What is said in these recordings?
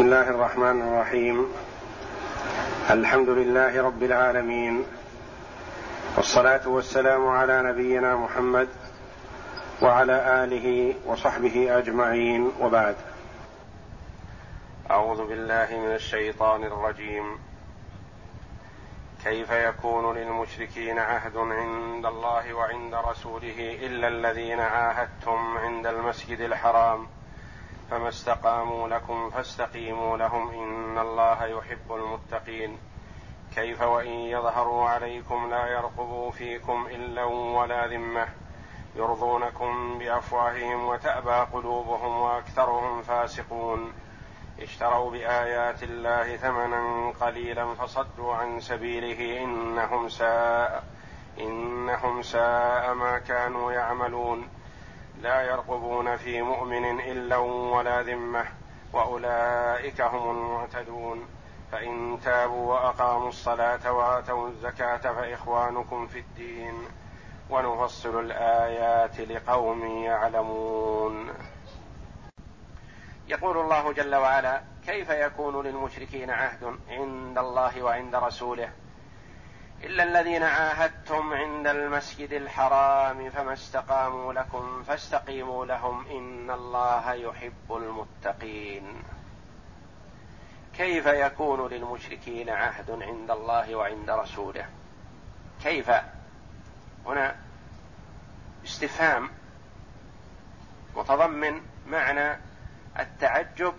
بسم الله الرحمن الرحيم الحمد لله رب العالمين والصلاه والسلام على نبينا محمد وعلى اله وصحبه اجمعين وبعد اعوذ بالله من الشيطان الرجيم كيف يكون للمشركين عهد عند الله وعند رسوله الا الذين عاهدتم عند المسجد الحرام فما استقاموا لكم فاستقيموا لهم إن الله يحب المتقين. كيف وإن يظهروا عليكم لا يرقبوا فيكم إلا ولا ذمة. يرضونكم بأفواههم وتأبى قلوبهم وأكثرهم فاسقون. اشتروا بآيات الله ثمنا قليلا فصدوا عن سبيله إنهم ساء إنهم ساء ما كانوا يعملون. لا يرقبون في مؤمن إلا ولا ذمة وأولئك هم المعتدون. فإن تابوا وأقاموا الصلاة وآتوا الزكاة فإخوانكم في الدين. ونفصل الآيات لقوم يعلمون. يقول الله جل وعلا كيف يكون للمشركين عهد عند الله وعند رسوله؟ إلا الذين عاهدتم عند المسجد الحرام فما استقاموا لكم فاستقيموا لهم إن الله يحب المتقين. كيف يكون للمشركين عهد عند الله وعند رسوله؟ كيف؟ هنا استفهام متضمن معنى التعجب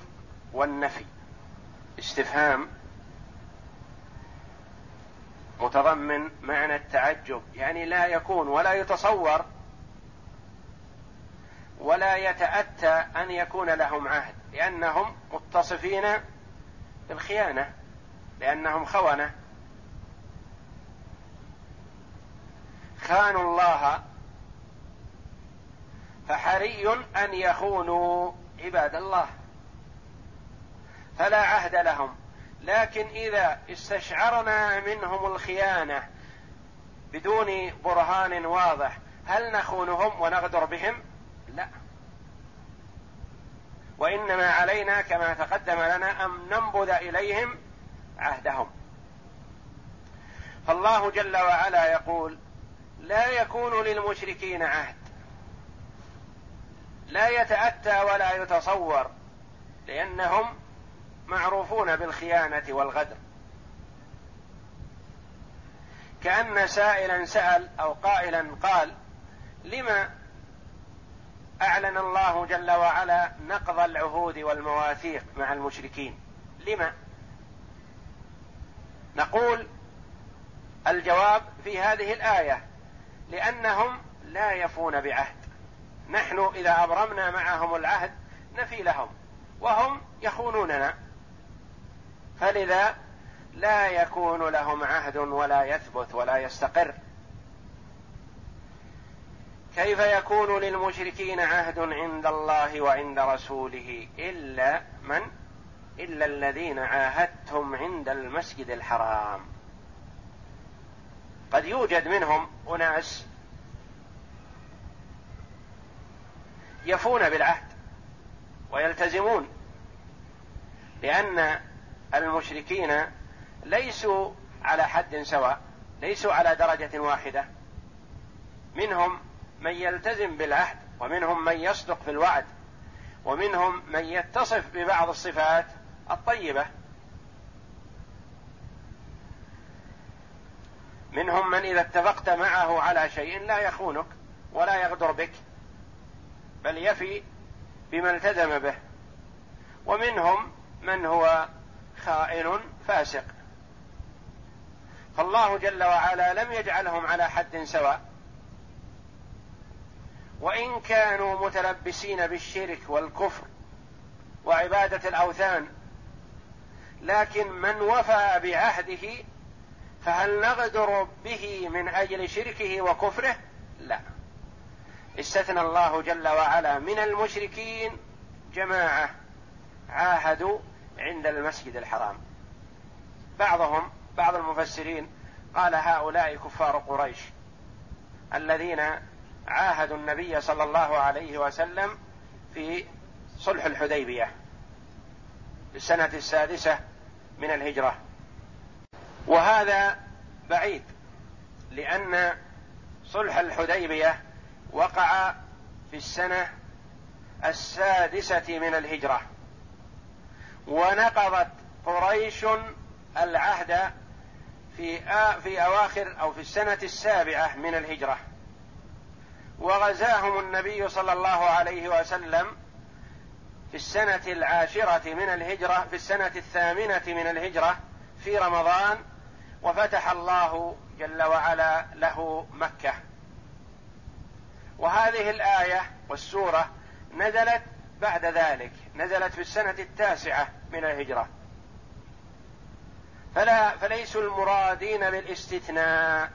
والنفي. استفهام متضمن معنى التعجب يعني لا يكون ولا يتصور ولا يتأتى أن يكون لهم عهد لأنهم متصفين بالخيانة لأنهم خونة. خانوا الله فحري أن يخونوا عباد الله فلا عهد لهم. لكن إذا استشعرنا منهم الخيانة بدون برهان واضح هل نخونهم ونغدر بهم؟ لا. وإنما علينا كما تقدم لنا أن ننبذ إليهم عهدهم. فالله جل وعلا يقول لا يكون للمشركين عهد. لا يتأتى ولا يتصور لأنهم معروفون بالخيانة والغدر. كأن سائلا سأل أو قائلا قال لما أعلن الله جل وعلا نقض العهود والمواثيق مع المشركين؟ لما؟ نقول الجواب في هذه الآية لأنهم لا يفون بعهد. نحن إذا أبرمنا معهم العهد نفي لهم وهم يخونوننا. فلذا لا يكون لهم عهد ولا يثبت ولا يستقر؟ كيف يكون للمشركين عهد عند الله وعند رسوله إلا من؟ إلا الذين عاهدتم عند المسجد الحرام. قد يوجد منهم أناس يفون بالعهد ويلتزمون لأن المشركين ليسوا على حد سواء ليسوا على درجة واحدة. منهم من يلتزم بالعهد ومنهم من يصدق في الوعد ومنهم من يتصف ببعض الصفات الطيبة. منهم من إذا اتفقت معه على شيء لا يخونك ولا يغدر بك بل يفي بما التزم به. ومنهم من هو خائن فاسق. فالله جل وعلا لم يجعلهم على حد سواء. وإن كانوا متلبسين بالشرك والكفر وعبادة الأوثان لكن من وفى بعهده فهل نغدر به من أجل شركه وكفره؟ لا. استثنى الله جل وعلا من المشركين جماعة عاهدوا عند المسجد الحرام. بعضهم بعض المفسرين قال هؤلاء كفار قريش الذين عاهدوا النبي صلى الله عليه وسلم في صلح الحديبية في السنة السادسة من الهجرة. وهذا بعيد لأن صلح الحديبية وقع في السنة السادسة من الهجرة. ونقضت قريش العهد في في أواخر أو في السنة السابعة من الهجرة. وغزاهم النبي صلى الله عليه وسلم في السنة العاشرة من الهجرة في السنة الثامنة من الهجرة في رمضان وفتح الله جل وعلا له مكة. وهذه الآية والسورة نزلت بعد ذلك نزلت في السنة التاسعة من الهجرة. فلا فليسوا المرادين بالاستثناء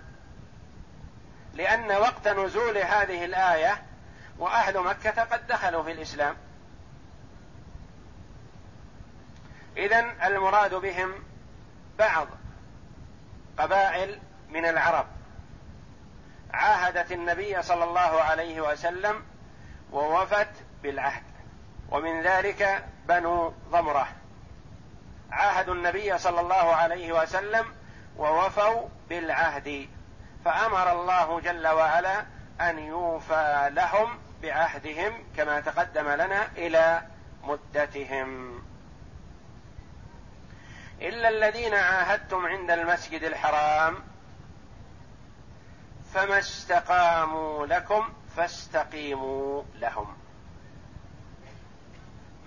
لأن وقت نزول هذه الآية وأهل مكة قد دخلوا في الإسلام. إذا المراد بهم بعض قبائل من العرب. عاهدت النبي صلى الله عليه وسلم ووفت بالعهد. ومن ذلك بنو ضمرة. عاهدوا النبي صلى الله عليه وسلم ووفوا بالعهد فأمر الله جل وعلا أن يوفى لهم بعهدهم كما تقدم لنا إلى مدتهم. إلا الذين عاهدتم عند المسجد الحرام فما استقاموا لكم فاستقيموا لهم.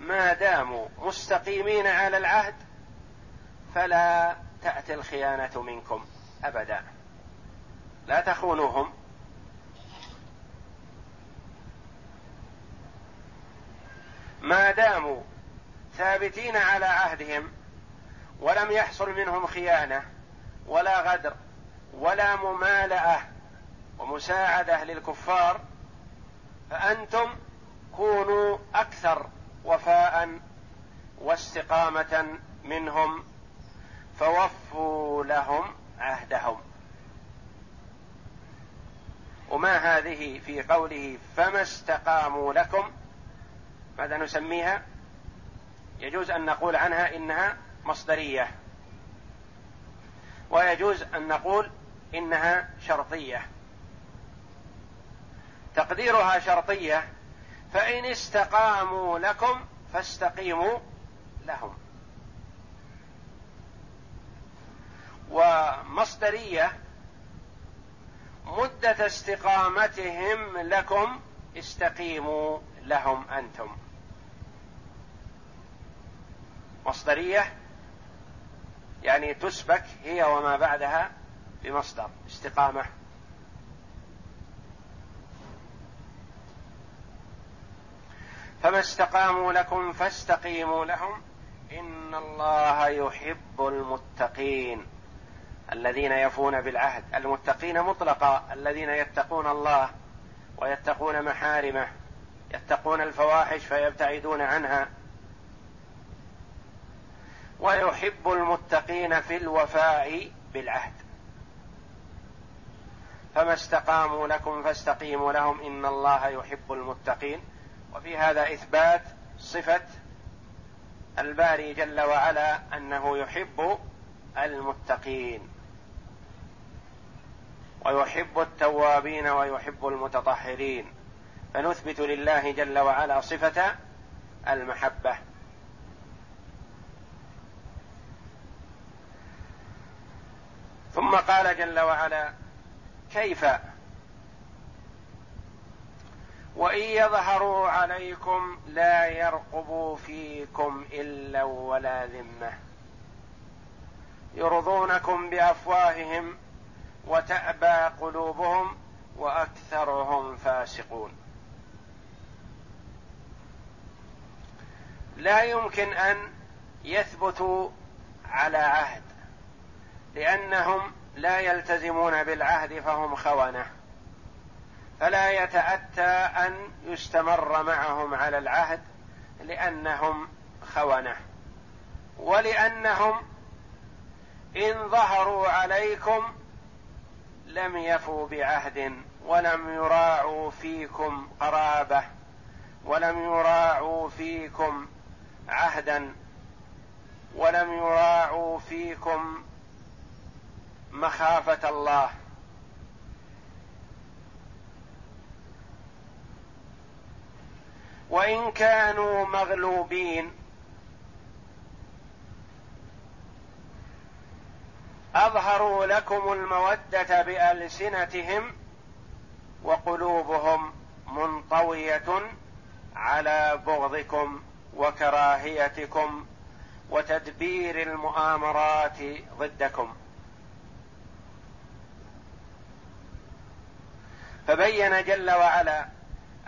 ما داموا مستقيمين على العهد فلا تأتي الخيانة منكم أبدا. لا تخونوهم. ما داموا ثابتين على عهدهم ولم يحصل منهم خيانة ولا غدر ولا ممالأة ومساعدة للكفار فأنتم كونوا أكثر وفاء واستقامة منهم فوفوا لهم عهدهم. وما هذه في قوله فما استقاموا لكم ماذا نسميها؟ يجوز أن نقول عنها إنها مصدرية. ويجوز أن نقول إنها شرطية. تقديرها شرطية فإن استقاموا لكم فاستقيموا لهم. ومصدرية مدة استقامتهم لكم استقيموا لهم أنتم. مصدرية يعني تسبك هي وما بعدها بمصدر استقامة. فما استقاموا لكم فاستقيموا لهم. إن الله يحب المتقين الذين يفون بالعهد. المتقين مطلقا الذين يتقون الله ويتقون محارمه يتقون الفواحش فيبتعدون عنها. ويحب المتقين في الوفاء بالعهد. فما استقاموا لكم فاستقيموا لهم. إن الله يحب المتقين. وفي هذا إثبات صفة الباري جل وعلا أنه يحب المتقين ويحب التوابين ويحب المتطهرين فنثبت لله جل وعلا صفة المحبة. ثم قال جل وعلا كيف وإن يظهروا عليكم لا يرقبوا فيكم إلا ولا ذمة. يرضونكم بأفواههم وتأبى قلوبهم وأكثرهم فاسقون. لا يمكن أن يثبتوا على عهد لأنهم لا يلتزمون بالعهد فهم خونة. فلا يتأتى أن يستمر معهم على العهد لأنهم خونة. ولأنهم إن ظهروا عليكم لم يفوا بعهد ولم يراعوا فيكم قرابة ولم يراعوا فيكم عهدا ولم يراعوا فيكم مخافة الله. وإن كانوا مغلوبين. أظهروا لكم المودة بألسنتهم وقلوبهم منطوية على بغضكم وكراهيتكم وتدبير المؤامرات ضدكم. فبين جل وعلا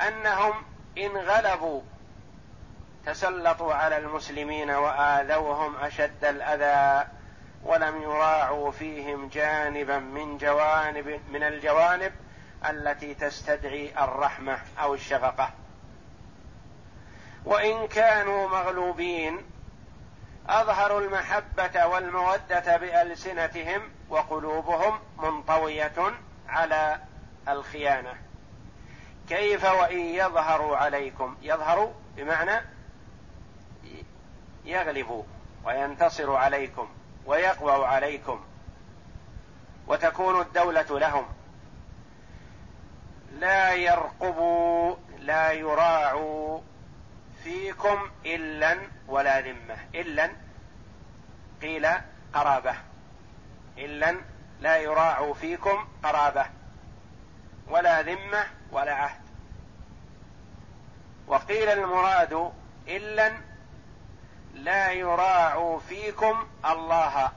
أنهم إن غلبوا تسلطوا على المسلمين وآذوهم أشد الأذى ولم يراعوا فيهم جانبا من جوانب من الجوانب التي تستدعي الرحمة أو الشفقة. وإن كانوا مغلوبين أظهروا المحبة والمودة بألسنتهم وقلوبهم منطوية على الخيانة. كيف وإن يظهروا عليكم؟ يظهروا بمعنى يغلبوا وينتصروا عليكم ويقووا عليكم وتكون الدولة لهم. لا يرقبوا لا يراعوا فيكم إلا ولا ذمة. إلا قيل قرابة. إلا لا يراعوا فيكم قرابة. ولا ذمة ولا عهد. وقيل المراد إلا لا يراعوا فيكم الله.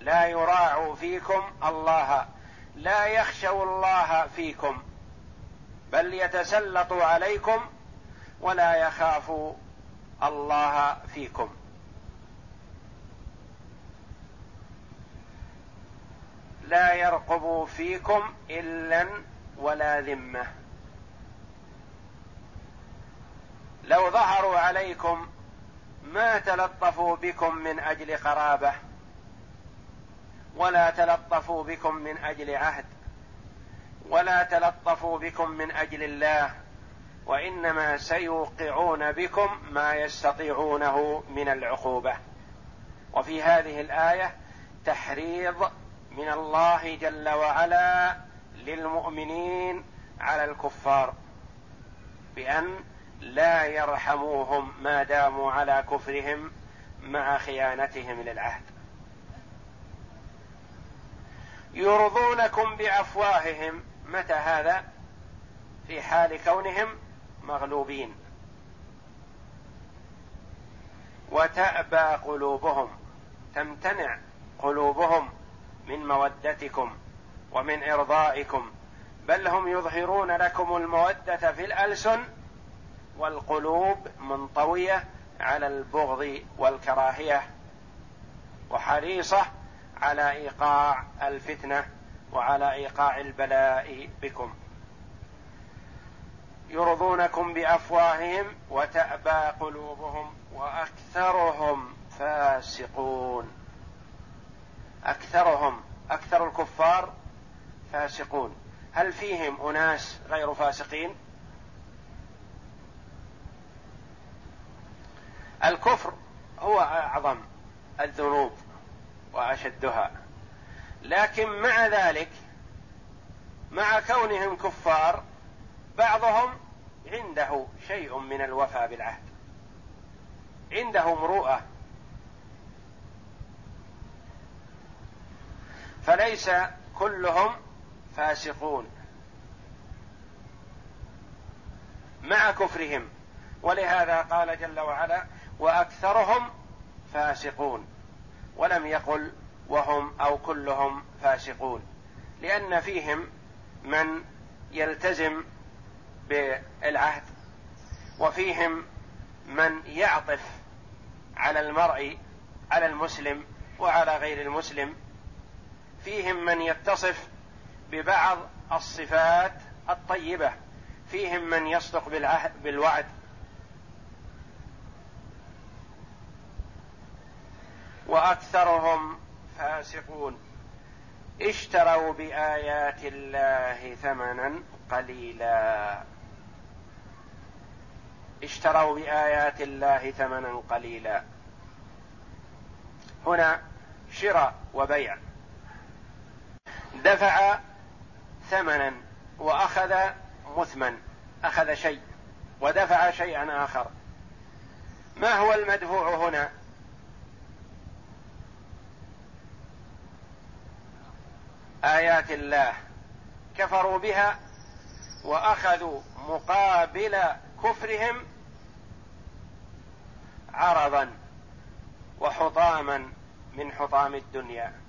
لا يراعوا فيكم الله. لا يخشوا الله فيكم. بل يتسلط عليكم ولا يخاف الله فيكم. لا يرقب فيكم إلا ولا ذمة. لو ظهروا عليكم ما تلطفوا بكم من أجل قرابه ولا تلطفوا بكم من أجل عهد ولا تلطفوا بكم من أجل الله وإنما سيوقعون بكم ما يستطيعونه من العقوبة. وفي هذه الآية تحريض من الله جل وعلا للمؤمنين على الكفار بأن لا يرحموهم ما داموا على كفرهم مع خيانتهم للعهد. يرضونكم بأفواههم متى هذا؟ في حال كونهم مغلوبين. وتأبى قلوبهم تمتنع قلوبهم من مودتكم ومن إرضائكم بل هم يظهرون لكم المودة في الألسن والقلوب منطوية على البغض والكراهية وحريصة على إيقاع الفتنة وعلى إيقاع البلاء بكم. يرضونكم بأفواههم وتأبى قلوبهم وأكثرهم فاسقون. أكثرهم أكثر الكفار فاسقون. هل فيهم أناس غير فاسقين؟ الكفر هو أعظم الذنوب وأشدها. لكن مع ذلك مع كونهم كفار بعضهم عنده شيء من الوفاء بالعهد. عنده مروءة. فليس كلهم فاسقون. مع كفرهم. ولهذا قال جل وعلا وأكثرهم فاسقون. ولم يقل وهم أو كلهم فاسقون. لأن فيهم من يلتزم بالعهد وفيهم من يعطف على المرء على المسلم وعلى غير المسلم. فيهم من يتصف ببعض الصفات الطيبة فيهم من يصدق بالعهد بالوعد. وأكثرهم فاسقون. اشتروا بآيات الله ثمنا قليلا. اشتروا بآيات الله ثمنا قليلا. هنا شراء وبيع. دفع ثمنا وأخذ مثمن أخذ شيء ودفع شيئا آخر. ما هو المدفوع هنا؟ آيات الله. كفروا بها وأخذوا مقابل كفرهم عرضا وحطاما من حطام الدنيا.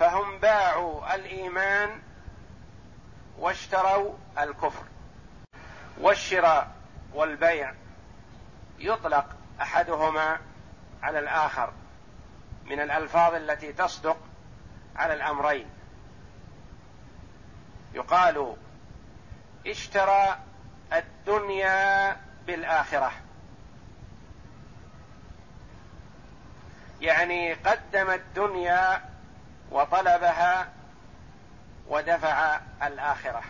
فهم باعوا الإيمان واشتروا الكفر والشراء والبيع يطلق أحدهما على الآخر من الألفاظ التي تصدق على الأمرين. يقال اشترى الدنيا بالآخرة. يعني قدم الدنيا وطلبها ودفع الآخرة.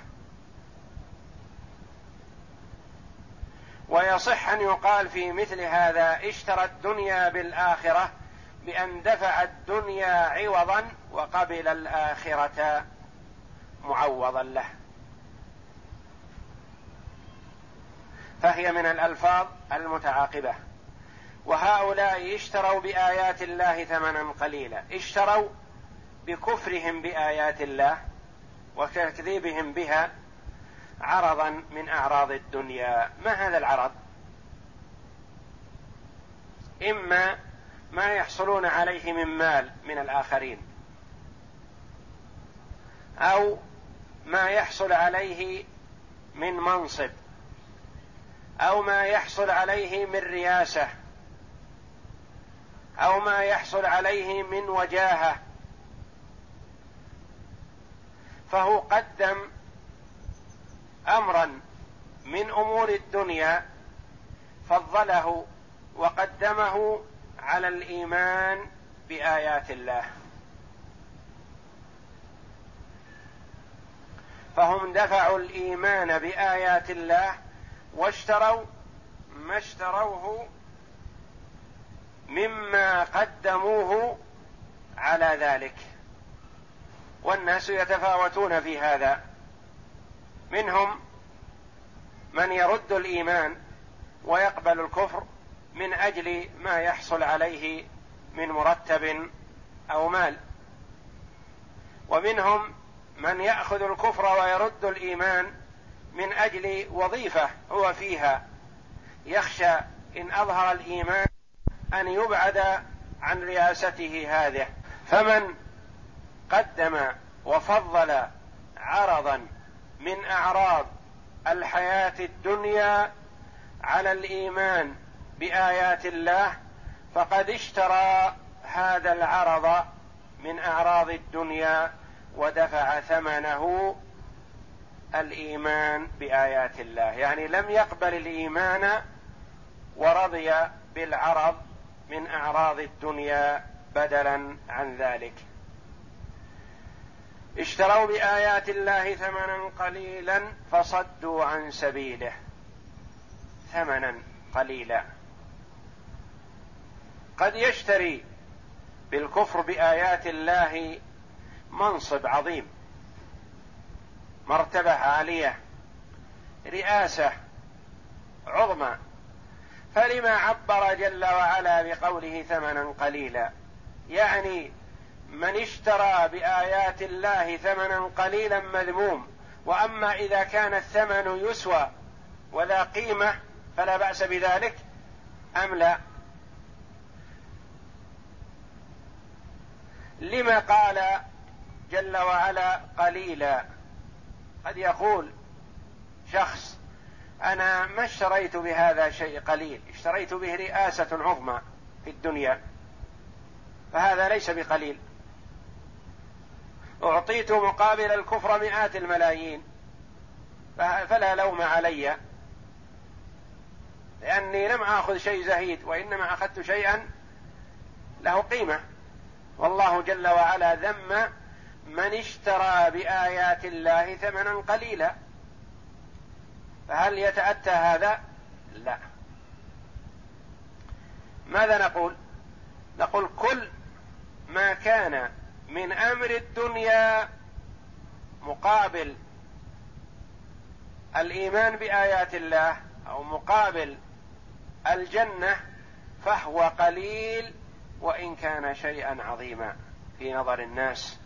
ويصح أن يقال في مثل هذا اشترى الدنيا بالآخرة بأن دفع الدنيا عوضا وقبل الآخرة معوضا له. فهي من الألفاظ المتعاقبة. وهؤلاء اشتروا بآيات الله ثمنا قليلا. اشتروا بكفرهم بآيات الله وتكذيبهم بها عرضا من أعراض الدنيا. ما هذا العرض؟ إما ما يحصلون عليه من مال من الآخرين أو ما يحصل عليه من منصب أو ما يحصل عليه من رياسة أو ما يحصل عليه من وجاهة. فهو قدم أمرا من أمور الدنيا فضله وقدمه على الإيمان بآيات الله. فهم دفعوا الإيمان بآيات الله واشتروا ما اشتروه مما قدموه على ذلك. والناس يتفاوتون في هذا. منهم من يرد الإيمان ويقبل الكفر من أجل ما يحصل عليه من مرتب أو مال. ومنهم من يأخذ الكفر ويرد الإيمان من أجل وظيفة هو فيها. يخشى إن أظهر الإيمان أن يبعد عن رياسته هذه. فمن قدم وفضل عرضا من أعراض الحياة الدنيا على الإيمان بآيات الله فقد اشترى هذا العرض من أعراض الدنيا ودفع ثمنه الإيمان بآيات الله. يعني لم يقبل الإيمان ورضي بالعرض من أعراض الدنيا بدلا عن ذلك. اشتروا بآيات الله ثمنا قليلا فصدوا عن سبيله. ثمنا قليلا. قد يشتري بالكفر بآيات الله منصب عظيم. مرتبة عالية. رئاسة عظمى. فلما عبر جل وعلا بقوله ثمنا قليلا؟ يعني من اشترى بآيات الله ثمنا قليلا مذموم وأما إذا كان الثمن يسوى وذا قيمة فلا بأس بذلك أم لا؟ لما قال جل وعلا قليلا؟ قد يقول شخص أنا ما اشتريت بهذا شيء قليل اشتريت به رئاسة عظمى في الدنيا فهذا ليس بقليل. أعطيت مقابل الكفر مئات الملايين. فلا لوم علي. لأني لم آخذ شيء زهيد وإنما أخذت شيئا له قيمة. والله جل وعلا ذم من اشترى بآيات الله ثمنا قليلا. فهل يتأتى هذا؟ لا. ماذا نقول؟ نقول كل ما كان من أمر الدنيا مقابل الإيمان بآيات الله أو مقابل الجنة فهو قليل وإن كان شيئا عظيما في نظر الناس.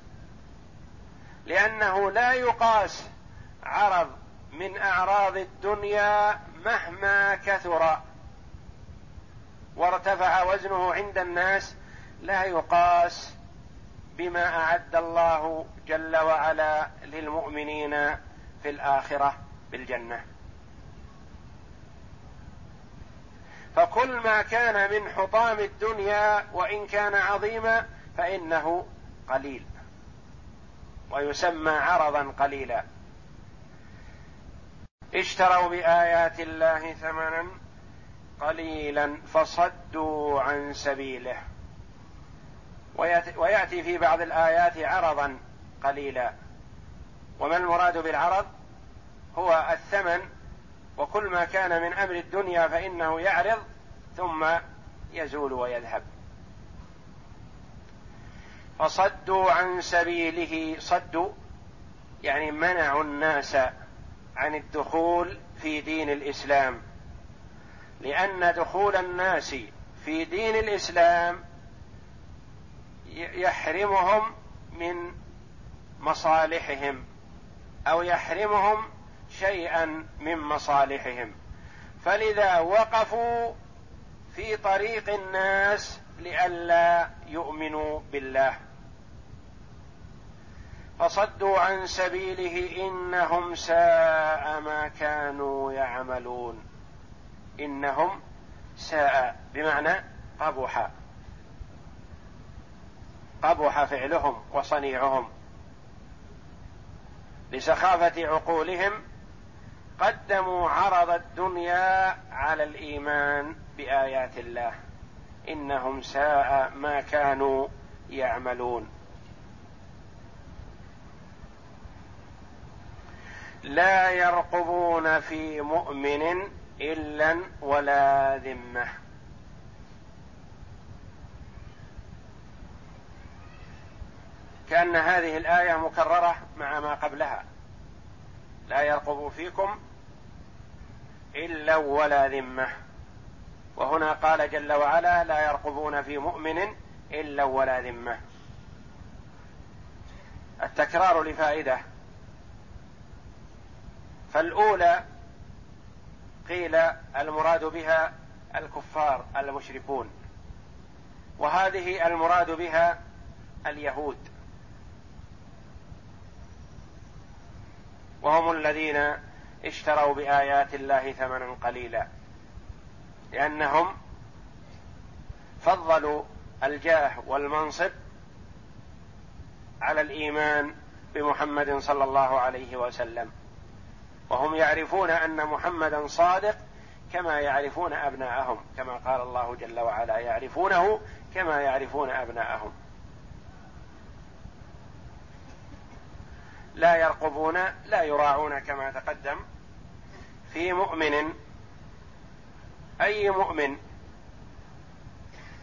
لأنه لا يقاس عرض من أعراض الدنيا مهما كثر. وارتفع وزنه عند الناس لا يقاس بما أعد الله جل وعلا للمؤمنين في الآخرة بالجنة. فكل ما كان من حطام الدنيا وإن كان عظيما فإنه قليل. ويسمى عرضا قليلا. اشتروا بآيات الله ثمنا قليلا فصدوا عن سبيله. وياتي في بعض الآيات عرضا قليلا. وما المراد بالعرض؟ هو الثمن وكل ما كان من أمر الدنيا فإنه يعرض ثم يزول ويذهب. فصدوا عن سبيله صدوا يعني منعوا الناس عن الدخول في دين الإسلام. لأن دخول الناس في دين الإسلام يحرمهم من مصالحهم أو يحرمهم شيئا من مصالحهم. فلذا وقفوا في طريق الناس لئلا يؤمنوا بالله. فصدوا عن سبيله إنهم ساء ما كانوا يعملون. إنهم ساء بمعنى قبح قبح فعلهم وصنيعهم. لسخافة عقولهم قدموا عرض الدنيا على الإيمان بآيات الله. إنهم ساء ما كانوا يعملون. لا يرقبون في مؤمن إلا ولا ذمة. كأن هذه الآية مكررة مع ما قبلها. لا يرقب فيكم إلا ولا ذمة. وهنا قال جل وعلا لا يرقبون في مؤمن إلا ولا ذمة. التكرار لفائدة. فالأولى قيل المراد بها الكفار المشركون. وهذه المراد بها اليهود. وهم الذين اشتروا بآيات الله ثمنا قليلا. لأنهم فضلوا الجاه والمنصب على الإيمان بمحمد صلى الله عليه وسلم. وهم يعرفون أن محمدا صادق كما يعرفون أبناءهم كما قال الله جل وعلا يعرفونه كما يعرفون أبناءهم. لا يرقبون لا يراعون كما تقدم في مؤمن. أي مؤمن؟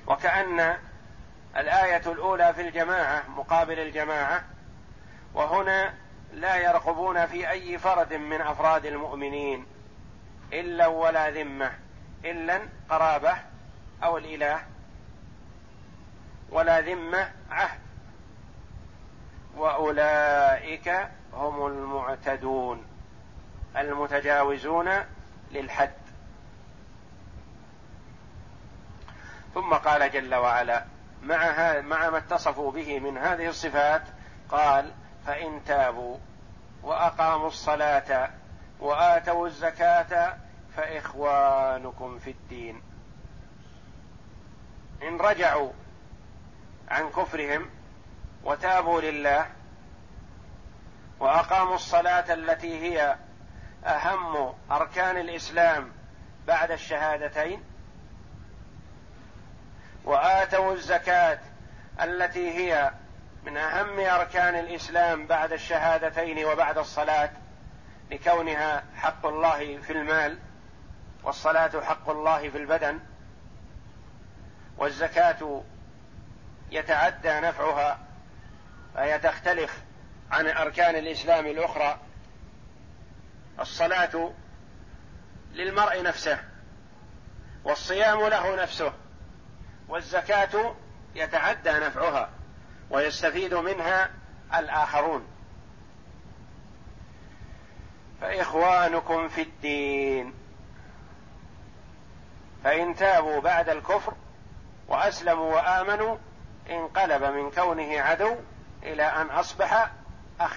وكأن الآية الأولى في الجماعة مقابل الجماعة وهنا لا يرقبون في أي فرد من أفراد المؤمنين إلا ولا ذمة إلا قرابة أو الإله. ولا ذمة عهد. وأولئك هم المعتدون المتجاوزون للحد. ثم قال جل وعلا مع مع ما اتصفوا به من هذه الصفات قال فإن تابوا وأقاموا الصلاة وآتوا الزكاة فإخوانكم في الدين. إن رجعوا عن كفرهم وتابوا لله وأقاموا الصلاة التي هي أهم أركان الإسلام بعد الشهادتين وآتوا الزكاة التي هي من أهم أركان الإسلام بعد الشهادتين وبعد الصلاة لكونها حق الله في المال والصلاة حق الله في البدن والزكاة يتعدى نفعها فهي تختلف عن أركان الإسلام الأخرى. الصلاة للمرء نفسه والصيام له نفسه والزكاة يتعدى نفعها ويستفيد منها الآخرون. فإخوانكم في الدين فإن تابوا بعد الكفر وأسلموا وآمنوا انقلب من كونه عدو إلى أن أصبح أخ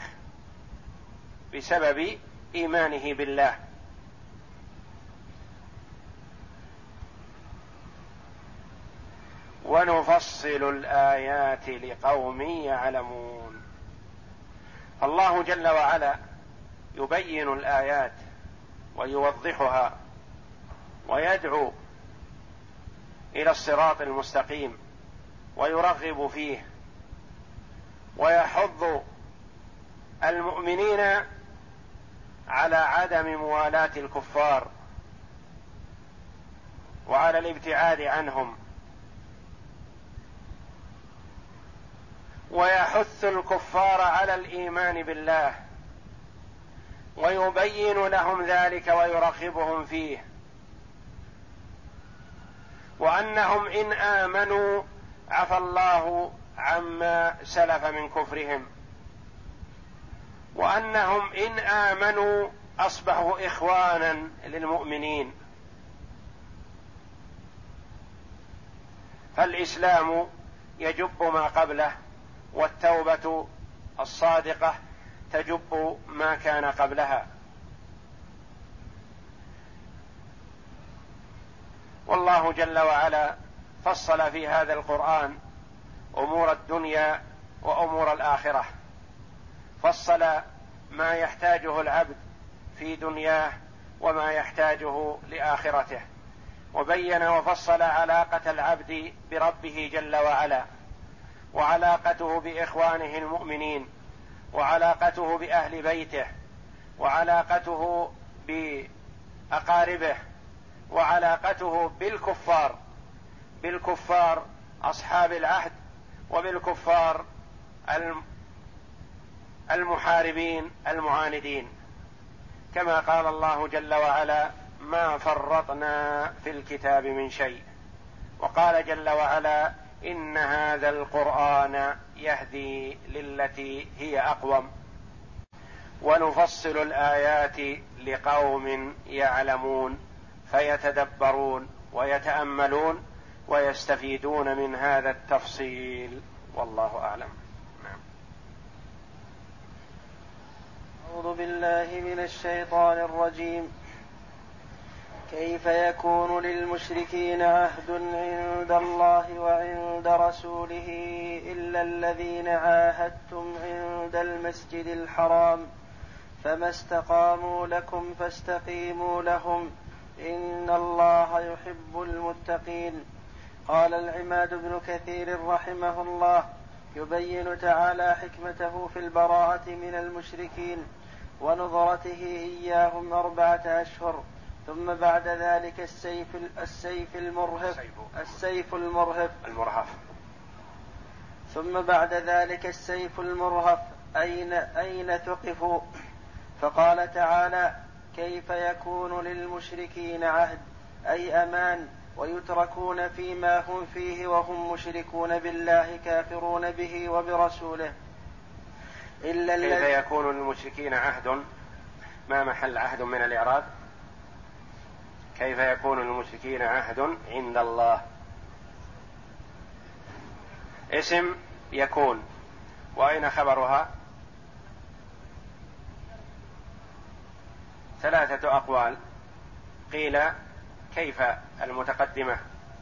بسبب إيمانه بالله. ونفصل الآيات لقوم يعلمون. الله جل وعلا يبين الآيات ويوضحها ويدعو إلى الصراط المستقيم ويرغب فيه ويحض المؤمنين على عدم موالاة الكفار وعلى الابتعاد عنهم. ويحث الكفار على الإيمان بالله ويبين لهم ذلك ويرغبهم فيه. وأنهم إن آمنوا عفى الله عما سلف من كفرهم. وأنهم إن آمنوا أصبحوا إخوانا للمؤمنين. فالإسلام يجب ما قبله والتوبة الصادقة تجب ما كان قبلها. والله جل وعلا فصل في هذا القرآن أمور الدنيا وأمور الآخرة. فصل ما يحتاجه العبد في دنياه وما يحتاجه لآخرته. وبين وفصل علاقة العبد بربه جل وعلا وعلاقته بإخوانه المؤمنين وعلاقته بأهل بيته وعلاقته بأقاربه وعلاقته بالكفار بالكفار أصحاب العهد وبالكفار المحاربين المعاندين. كما قال الله جل وعلا ما فرطنا في الكتاب من شيء وقال جل وعلا إن هذا القرآن يهدي للتي هي أقوم ونفصل الآيات لقوم يعلمون فيتدبرون ويتأملون. ويستفيدون من هذا التفصيل. والله أعلم. نعم. أعوذ بالله من الشيطان الرجيم. كيف يكون للمشركين عهد عند الله وعند رسوله إلا الذين عاهدتم عند المسجد الحرام فما استقاموا لكم فاستقيموا لهم إن الله يحب المتقين. قال العماد بن كثير رحمه الله يبين تعالى حكمته في البراءة من المشركين ونظرته إياهم أربعة أشهر ثم بعد ذلك السيف السيف المرهف. السيف المرهف. المرهف. ثم بعد ذلك السيف المرهف أين أين ثقفوا؟ فقال تعالى كيف يكون للمشركين عهد؟ أي أمان؟ ويتركون فيما هم فيه وهم مشركون بالله كافرون به وبرسوله. إلا كيف يكون للمشركين عهد؟ ما محل عهد من الإعراب؟ كيف يكون للمشركين عهد عند الله؟ اسم يكون. وأين خبرها؟ ثلاثة أقوال. قيل كيف المتقدمة؟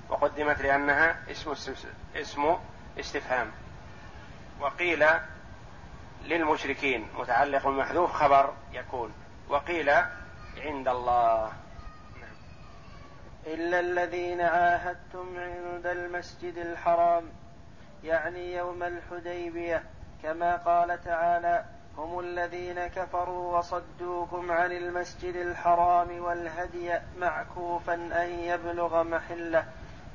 وقدمت لأنها اسم اسم استفهام. وقيل للمشركين متعلق محذوف خبر يكون وقيل عند الله. إلا الذين عاهدتم عند المسجد الحرام يعني يوم الحديبية كما قال تعالى هم الذين كفروا وصدوكم عن المسجد الحرام والهدي معكوفا أن يبلغ محلة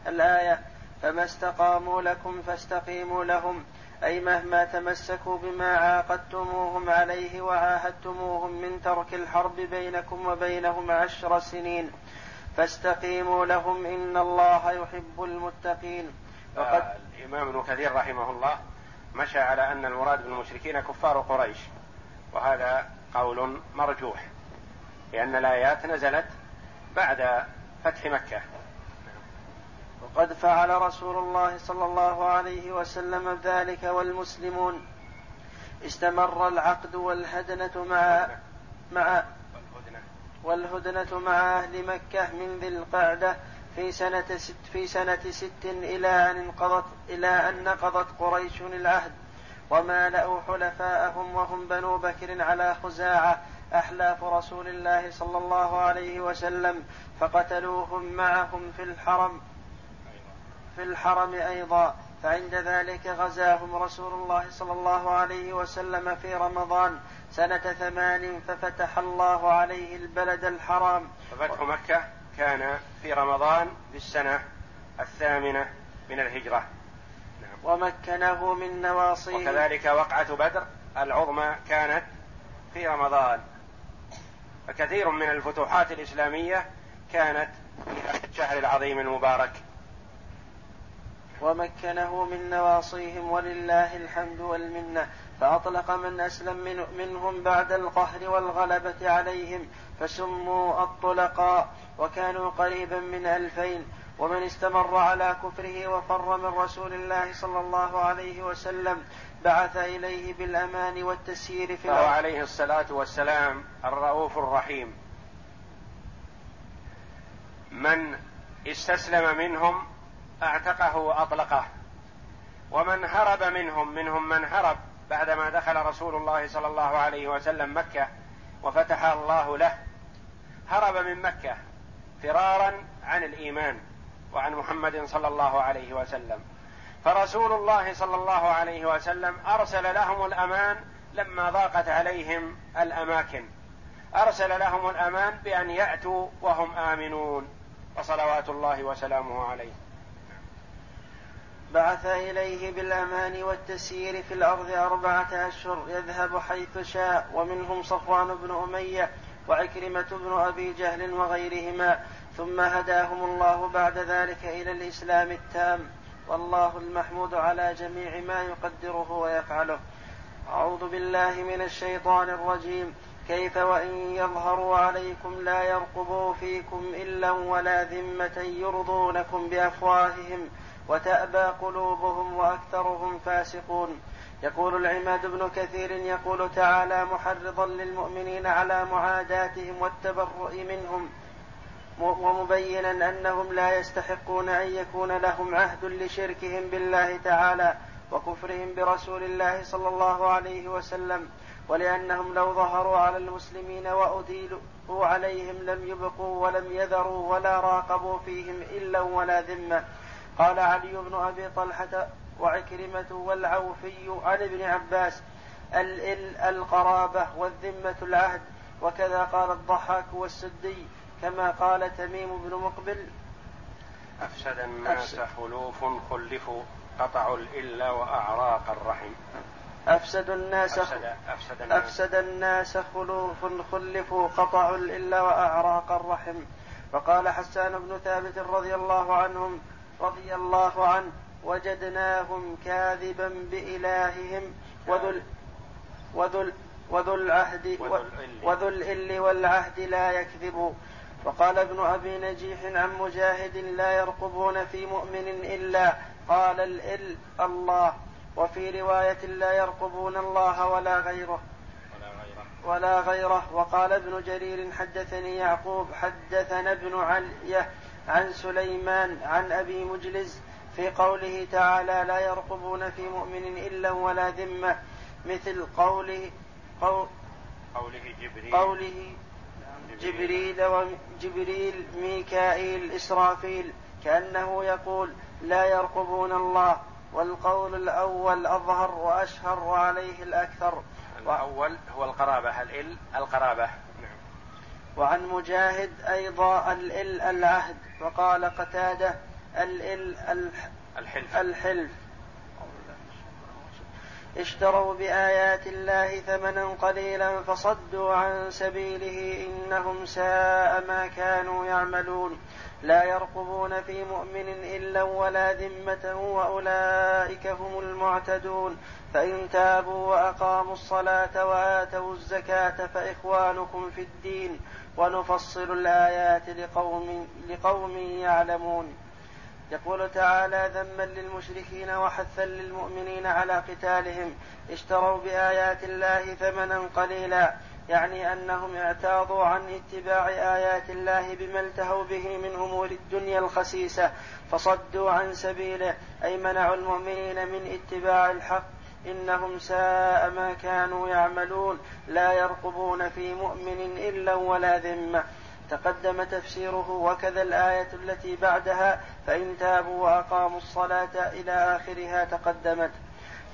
الآية فما استقاموا لكم فاستقيموا لهم أي مهما تمسكوا بما عاقدتموهم عليه وعاهدتموهم من ترك الحرب بينكم وبينهم عشر سنين. فاستقيموا لهم إن الله يحب المتقين. وقد آه الإمام ابن كثير رحمه الله مشى على أن المراد بالمشركين كفار قريش وهذا قول مرجوح لأن الآيات نزلت بعد فتح مكة. وقد فعل رسول الله صلى الله عليه وسلم ذلك والمسلمون. استمر العقد والهدنة مع مع والهدنة مع أهل مكة من ذي القعدة في سنة ست في سنة ست إلى أن انقضت إلى أن نقضت قريش العهد ومالأوا حلفاءهم وهم بنو بكر على خزاعة. أحلاف رسول الله صلى الله عليه وسلم. فقتلوهم معهم في الحرم. في الحرم أيضا. فعند ذلك غزاهم رسول الله صلى الله عليه وسلم في رمضان. سنة ثمان ففتح الله عليه البلد الحرام. ففتح مكة. كان في رمضان في السنة الثامنة من الهجرة. نعم. ومكنه من نواصيه. وكذلك وقعة بدر العظمى كانت في رمضان. فكثير من الفتوحات الإسلامية كانت في هذا الشهر العظيم المبارك. ومكنه من نواصيهم ولله الحمد والمنة. فأطلق من أسلم من منهم بعد القهر والغلبة عليهم. فسموا الطلقاء وكانوا قريبا من ألفين ومن استمر على كفره وفر من رسول الله صلى الله عليه وسلم بعث إليه بالأمان والتسيير في فهو عليه الصلاة والسلام الرؤوف الرحيم. من استسلم منهم أعتقه وأطلقه ومن هرب منهم منهم من هرب بعدما دخل رسول الله صلى الله عليه وسلم مكة وفتح الله له هرب من مكة فرارا عن الإيمان وعن محمد صلى الله عليه وسلم. فرسول الله صلى الله عليه وسلم أرسل لهم الأمان لما ضاقت عليهم الأماكن. أرسل لهم الأمان بأن يأتوا وهم آمنون وصلوات الله وسلامه عليه. بعث إليه بالأمان والتسيير في الأرض أربعة أشهر يذهب حيث شاء ومنهم صفوان بن أمية وعكرمة بن أبي جهل وغيرهما ثم هداهم الله بعد ذلك إلى الإسلام التام. والله المحمود على جميع ما يقدره ويفعله. أعوذ بالله من الشيطان الرجيم. كيف وإن يظهروا عليكم لا يرقبوا فيكم إلا ولا ذمة يرضونكم بأفواههم. وتأبى قلوبهم وأكثرهم فاسقون. يقول العماد بن كثير يقول تعالى محرضا للمؤمنين على معاداتهم والتبرؤ منهم ومبينا أنهم لا يستحقون أن يكون لهم عهد لشركهم بالله تعالى وكفرهم برسول الله صلى الله عليه وسلم ولأنهم لو ظهروا على المسلمين وأديلوا عليهم لم يبقوا ولم يذروا ولا راقبوا فيهم إلا ولا ذمة. قال علي بن أبي طلحة وعكرمة والعوفي عن ابن عباس الإل القرابة والذمة العهد وكذا قال الضحاك والسدي كما قال تميم بن مقبل. أفسد الناس خلوف خلفوا قطعوا الإلا وأعراق الرحم. أفسد الناس أفسد, أفسد, الناس, أفسد الناس خلوف خلفوا قطعوا الإلا وأعراق الرحم. وقال حسان بن ثابت رضي الله عنهم رضي الله عنه وجدناهم كاذبا بإلههم وذو العهد وذو الإل والعهد لا يكذب. وقال ابن أبي نجيح عن مجاهد لا يرقبون في مؤمن إلا قال الإل الله. وفي رواية لا يرقبون الله ولا غيره. ولا غيره. وقال ابن جرير حدثني يعقوب حدثنا ابن علية عن سليمان عن أبي مجلس في قوله تعالى لا يرقبون في مؤمن إلا ولا ذمة مثل قوله قول قوله جبريل. قوله جبريل وجبريل ميكائيل إسرافيل كأنه يقول لا يرقبون الله والقول الأول أظهر وأشهر وعليه الأكثر. الأول هو القرابة الإل القرابة. وعن مجاهد أيضا الإل العهد وقال قتادة الإل الحلف. الحلف. اشتروا بآيات الله ثمنا قليلا فصدوا عن سبيله إنهم ساء ما كانوا يعملون. لا يرقبون في مؤمن إلا ولا ذمة وأولئك هم المعتدون. فإن تابوا وأقاموا الصلاة وآتوا الزكاة فإخوانكم في الدين. ونفصل الآيات لقوم لقوم يعلمون. يقول تعالى ذما للمشركين وحثا للمؤمنين على قتالهم. اشتروا بآيات الله ثمنا قليلا يعني أنهم اعتاضوا عن اتباع آيات الله بما التهوا به من أمور الدنيا الخسيسة فصدوا عن سبيله أي منعوا المؤمنين من اتباع الحق. إنهم ساء ما كانوا يعملون لا يرقبون في مؤمن إلا ولا ذمة. تقدم تفسيره وكذا الآية التي بعدها فإن تابوا وأقاموا الصلاة إلى آخرها تقدمت.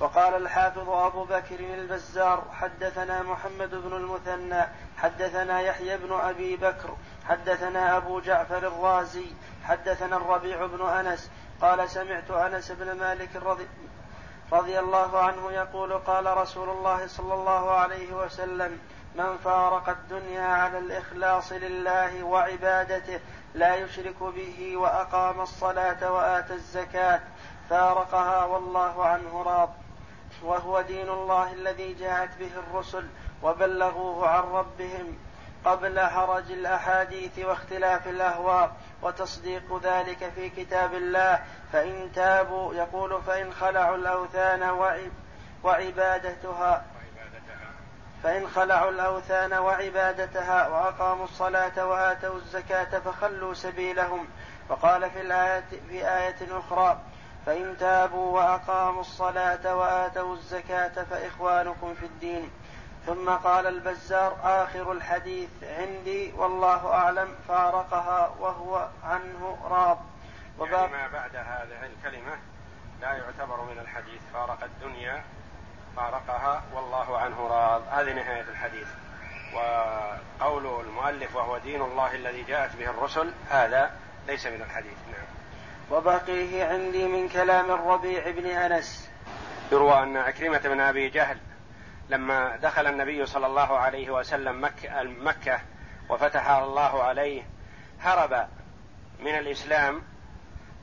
وقال الحافظ أبو بكر البزار حدثنا محمد بن المثنى حدثنا يحيى بن أبي بكر حدثنا أبو جعفر الرازي حدثنا الربيع بن أنس قال سمعت أنس بن مالك رضي, رضي الله عنه يقول قال رسول الله صلى الله عليه وسلم من فارق الدنيا على الإخلاص لله وعبادته لا يشرك به وأقام الصلاة وآتى الزكاة فارقها والله عنه راض. وهو دين الله الذي جاءت به الرسل وبلغوه عن ربهم. قبل حرج الأحاديث واختلاف الأهواء وتصديق ذلك في كتاب الله فإن تابوا يقول فإن خلعوا الأوثان وعبادتها فإن خلعوا الأوثان وعبادتها وأقاموا الصلاة وآتوا الزكاة فخلوا سبيلهم. وقال في الآية في آية أخرى فإن تابوا وأقاموا الصلاة وآتوا الزكاة فإخوانكم في الدين. ثم قال البزار آخر الحديث عندي والله أعلم فارقها وهو عنه راض. يعني ما بعد هذه الكلمة لا يعتبر من الحديث فارق الدنيا فارقها والله عنه راض. هذه نهاية الحديث. وقول المؤلف وهو دين الله الذي جاءت به الرسل هذا ليس من الحديث. نعم. وبقيه عندي من كلام الربيع بن أنس. يروى أن عكرمة بن أبي جهل لما دخل النبي صلى الله عليه وسلم مكة, مكة وفتح الله عليه هرب من الإسلام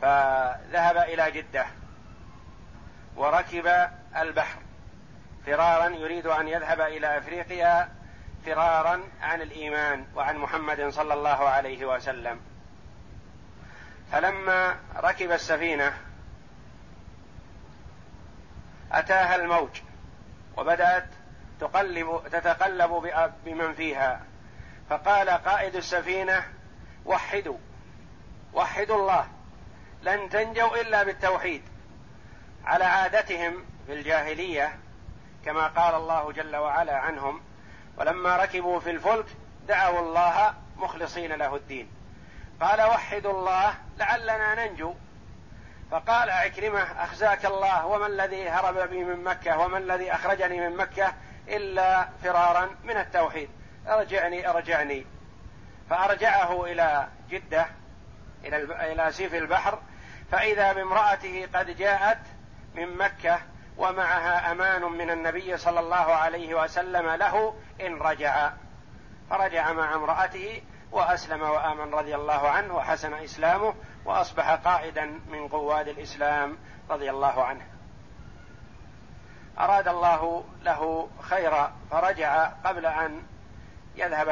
فذهب إلى جدة وركب البحر فرارا يريد أن يذهب إلى أفريقيا فرارا عن الإيمان وعن محمد صلى الله عليه وسلم. فلما ركب السفينة أتاها الموج وبدأت تقلب تتقلب بمن فيها. فقال قائد السفينة وحدوا وحدوا الله لن تنجوا إلا بالتوحيد على عادتهم في الجاهلية كما قال الله جل وعلا عنهم ولما ركبوا في الفلك دعوا الله مخلصين له الدين. قال وحدوا الله لعلنا ننجو. فقال عكرمة أخزاك الله وما الذي هرب بي من مكة وما الذي أخرجني من مكة إلا فرارا من التوحيد. أرجعني أرجعني. فأرجعه إلى جدة إلى إلى سيف البحر. فإذا بامرأته قد جاءت من مكة ومعها أمان من النبي صلى الله عليه وسلم له إن رجع. فرجع مع امرأته وأسلم وآمن رضي الله عنه وحسن إسلامه وأصبح قائدا من قواد الإسلام رضي الله عنه. أراد الله له خيرا فرجع قبل أن يذهب